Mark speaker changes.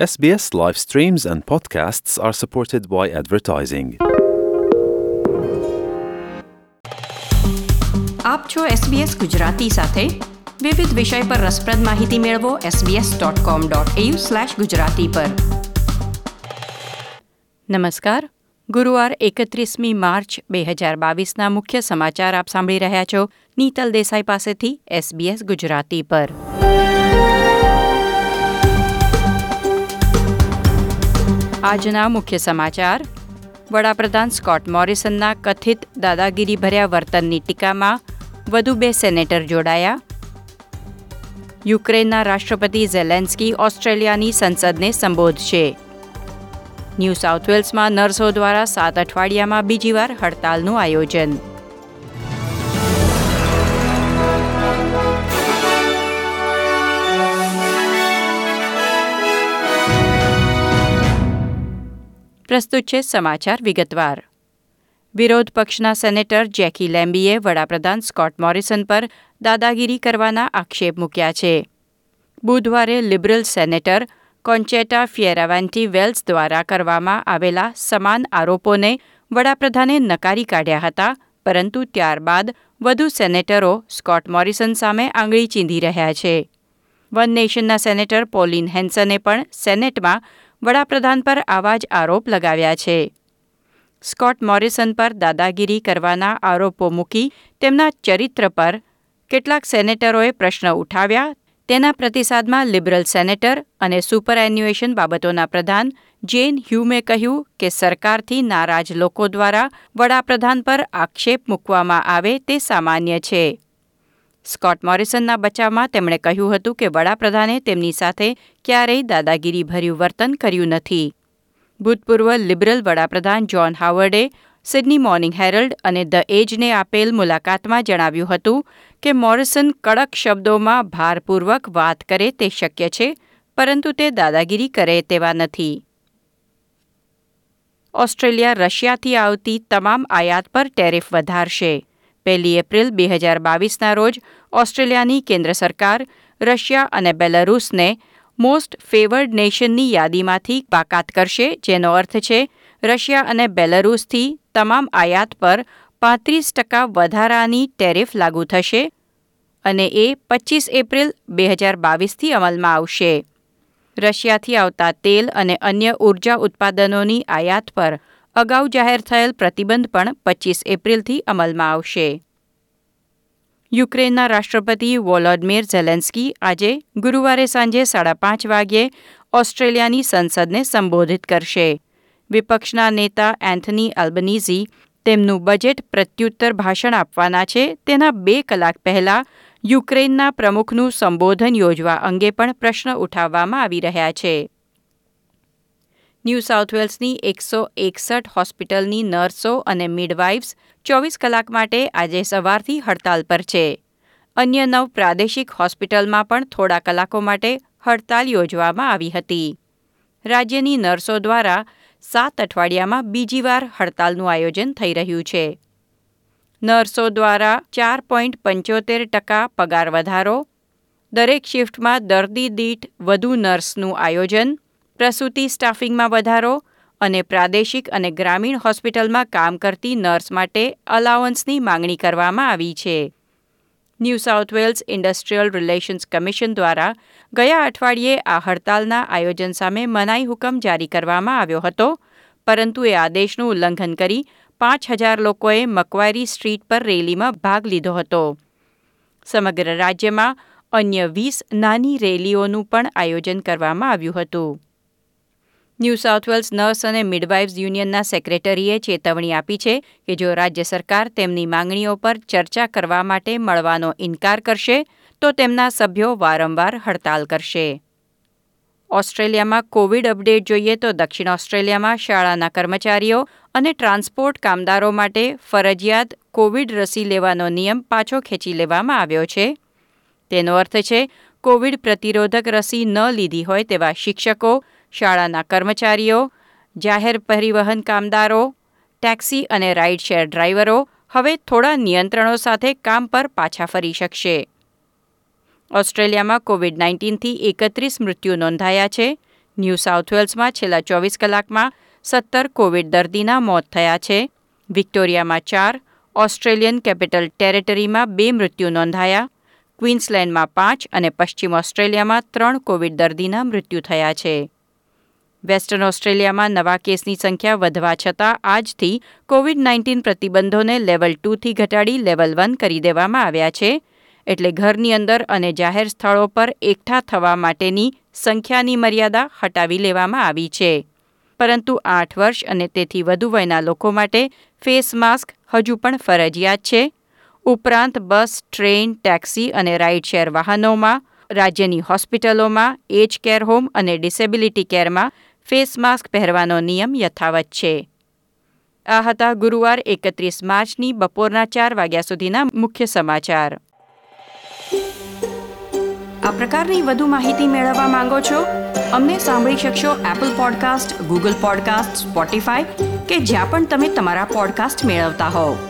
Speaker 1: SBS live streams and podcasts are supported by advertising.
Speaker 2: આપ છો SBS Gujarati સાથે વિવિધ વિષય પર રસપ્રદ માહિતી મેળવો sbs.com.au/gujarati પર. નમસ્કાર. ગુરુવાર એકત્રીસમી માર્ચ બે હજાર બાવીસના મુખ્ય સમાચાર આપ સાંભળી રહ્યા છો. નીતલ દેસાઈ પાસેથી SBS ગુજરાતી પર. આજના મુખ્ય સમાચાર. વડાપ્રધાન સ્કોટ મોરિસનના કથિત દાદાગીરી ભર્યા વર્તનની ટીકામાં વધુ બે સેનેટર જોડાયા. યુક્રેનના રાષ્ટ્રપતિ ઝેલેન્સ્કી ઓસ્ટ્રેલિયાની સંસદને સંબોધશે. ન્યૂ સાઉથ વેલ્સમાં નર્સો દ્વારા સાત અઠવાડિયામાં બીજીવાર હડતાલનું આયોજન. પ્રસ્તુત છે સમાચાર વિગતવાર. વિરોધ પક્ષના સેનેટર જેકી લેમ્બીએ વડાપ્રધાન સ્કોટ મોરિસન પર દાદાગીરી કરવાના આક્ષેપ મૂક્યા છે. બુધવારે liberal senator Concetta Fierravanti Wells દ્વારા કરવામાં આવેલા સમાન આરોપોને વડાપ્રધાને નકારી કાઢ્યા હતા, પરંતુ ત્યારબાદ વધુ સેનેટરો સ્કોટ મોરિસન સામે આંગળી ચીંધી રહ્યા છે. વન નેશનના સેનેટર પોલિન હેન્સને પણ સેનેટમાં વડાપ્રધાન પર આવા જ આરોપ લગાવ્યા છે. સ્કોટ મોરિસન પર દાદાગીરી કરવાના આરોપો મૂકી તેમના ચરિત્ર પર કેટલાક સેનેટરોએ પ્રશ્ન ઉઠાવ્યા. તેના પ્રતિસાદમાં લિબરલ સેનેટર અને સુપર એન્યુએશન બાબતોના પ્રધાન જેન હ્યુમે કહ્યું કે સરકારથી નારાજ લોકો દ્વારા વડાપ્રધાન પર આક્ષેપ મૂકવામાં આવે તે સામાન્ય છે. સ્કોટ મોરિસનના બચાવમાં તેમણે કહ્યું હતું કે વડાપ્રધાને તેમની સાથે ક્યારેય દાદાગીરી ભર્યું વર્તન કર્યું નથી. ભૂતપૂર્વ લિબરલ વડાપ્રધાન જ્હોન હાવર્ડે સિડની મોર્નિંગ હેરલ્ડ અને ધ એજને આપેલ મુલાકાતમાં જણાવ્યું હતું કે મોરિસન કડક શબ્દોમાં ભારપૂર્વક વાત કરે તે શક્ય છે, પરંતુ તે દાદાગીરી કરે તેવા નથી. ઓસ્ટ્રેલિયા રશિયાથી આવતી તમામ આયાત પર ટેરિફ વધારશે. પહેલી એપ્રિલ બે હજાર બાવીસના રોજ ઓસ્ટ્રેલિયાની કેન્દ્ર સરકાર, રશિયા અને બેલારૂસને મોસ્ટ ફેવર્ડ નેશનની યાદીમાંથી બાકાત કરશે, જેનો અર્થ છે, રશિયા અને બેલારૂસથી તમામ આયાત પર પાંત્રીસ ટકા વધારાની ટેરિફ લાગુ થશે અને એ પચીસ એપ્રિલ બે હજાર બાવીસથી અમલમાં આવશે. રશિયાથી આવતા તેલ અને અન્ય ઊર્જા ઉત્પાદનોની આયાત પર અગાઉ જાહેર થયેલ પ્રતિબંધ પણ પચીસ એપ્રિલથી અમલમાં આવશે. યુક્રેનના રાષ્ટ્રપતિ વોલોડમીર ઝેલેન્સ્કી આજે ગુરુવારે સાંજે સાડા પાંચ વાગ્યે ઓસ્ટ્રેલિયાની સંસદને સંબોધિત કરશે. વિપક્ષના નેતા એન્થની અલ્બનીઝી તેમનું બજેટ પ્રત્યુત્તર ભાષણ આપવાના છે, તેના બે કલાક પહેલા યુક્રેનના પ્રમુખનું સંબોધન યોજવા અંગે પણ પ્રશ્ન ઉઠાવવામાં આવી રહ્યા છે. ન્યૂ સાઉથ વેલ્સની એકસો એકસઠ હોસ્પિટલની નર્સો અને મિડવાઇફ્સ ચોવીસ કલાક માટે આજે સવારથી હડતાલ પર છે. અન્ય નવ પ્રાદેશિક હોસ્પિટલમાં પણ થોડા કલાકો માટે હડતાલ યોજવામાં આવી હતી. રાજ્યની નર્સો દ્વારા સાત અઠવાડિયામાં બીજી વાર હડતાલનું આયોજન થઈ રહ્યું છે. નર્સો દ્વારા ચાર પોઈન્ટ પંચોતેર ટકા પગાર વધારો, દરેક શિફ્ટમાં દર્દી દીઠ વધુ નર્સનું આયોજન પ્રસૂતિ સ્ટાફિંગમાં વધારો અને પ્રાદેશિક અને ગ્રામીણ હોસ્પિટલમાં કામ કરતી નર્સ માટે અલાવન્સની માંગણી કરવામાં આવી છે. New South Wales Industrial Relations Commission દ્વારા ગયા અઠવાડિયે આ હડતાલના આયોજન સામે મનાઈ હુકમ જારી કરવામાં આવ્યો હતો, પરંતુ એ આદેશનું ઉલ્લંઘન કરી પાંચ હજાર લોકોએ મકવારી સ્ટ્રીટ પર રેલીમાં ભાગ લીધો હતો. સમગ્ર રાજ્યમાં અન્ય વીસ નાની રેલીઓનું પણ આયોજન કરવામાં આવ્યું હતું. ન્યૂ સાઉથ વેલ્સ નર્સ અને મિડવાઇફ્સ યુનિયનના સેક્રેટરીએ ચેતવણી આપી છે કે જો રાજ્ય સરકાર તેમની માંગણીઓ પર ચર્ચા કરવા માટે મળવાનો ઇનકાર કરશે, તો તેમના સભ્યો વારંવાર હડતાલ કરશે. ઓસ્ટ્રેલિયામાં કોવિડ અપડેટ જોઈએ તો દક્ષિણ ઓસ્ટ્રેલિયામાં શાળાના કર્મચારીઓ અને ટ્રાન્સપોર્ટ કામદારો માટે ફરજિયાત કોવિડ રસી લેવાનો નિયમ પાછો ખેંચી લેવામાં આવ્યો છે. તેનો અર્થ છે, કોવિડ પ્રતિરોધક રસી ન લીધી હોય તેવા શિક્ષકો શાળાના કર્મચારીઓ, જાહેર પરિવહન કામદારો, ટેક્સી અને રાઇડ શેર ડ્રાઈવરો હવે થોડા નિયંત્રણો સાથે કામ પર પાછા ફરી શકશે. ઓસ્ટ્રેલિયામાં કોવિડ નાઇન્ટીનથી એકત્રીસ મૃત્યુ નોંધાયા છે. ન્યૂ સાઉથ વેલ્સમાં છેલ્લા ચોવીસ કલાકમાં સત્તર કોવિડ દર્દીના મોત થયા છે. વિક્ટોરિયામાં ચાર, ઓસ્ટ્રેલિયન કેપિટલ ટેરેટરીમાં બે મૃત્યુ નોંધાયા. ક્વીન્સલેન્ડમાં પાંચ અને પશ્ચિમ ઓસ્ટ્રેલિયામાં ત્રણ કોવિડ દર્દીના મૃત્યુ થયા છે. વેસ્ટર્ન ઓસ્ટ્રેલિયામાં નવા કેસની સંખ્યા વધવા છતાં આજથી કોવિડ નાઇન્ટીન પ્રતિબંધોને લેવલ ટુથી ઘટાડી લેવલ વન કરી દેવામાં આવ્યા છે. એટલે ઘરની અંદર અને જાહેર સ્થળો પર એકઠા થવા માટેની સંખ્યાની મર્યાદા હટાવી લેવામાં આવી છે. પરંતુ આઠ વર્ષ અને તેથી વધુ વયના લોકો માટે ફેસ માસ્ક હજુ પણ ફરજિયાત છે. ઉપરાંત બસ, ટ્રેન, ટેક્સી અને રાઇડ શેર વાહનોમાં, રાજ્યની હોસ્પિટલોમાં, એજ કેર હોમ અને ડિસેબિલિટી કેરમાં ફેસ માસ્ક પહેરવાનો નિયમ યથાવત છે. આ હતા ગુરુવાર એકત્રીસ માર્ચની બપોરના ચાર વાગ્યા સુધીના મુખ્ય સમાચાર. આ પ્રકારની વધુ માહિતી મેળવવા માંગો છો? અમને સાંભળી શકશો Apple Podcast Google Podcast Spotify કે જ્યાં પણ તમે તમારા પોડકાસ્ટ મેળવતા હોવ.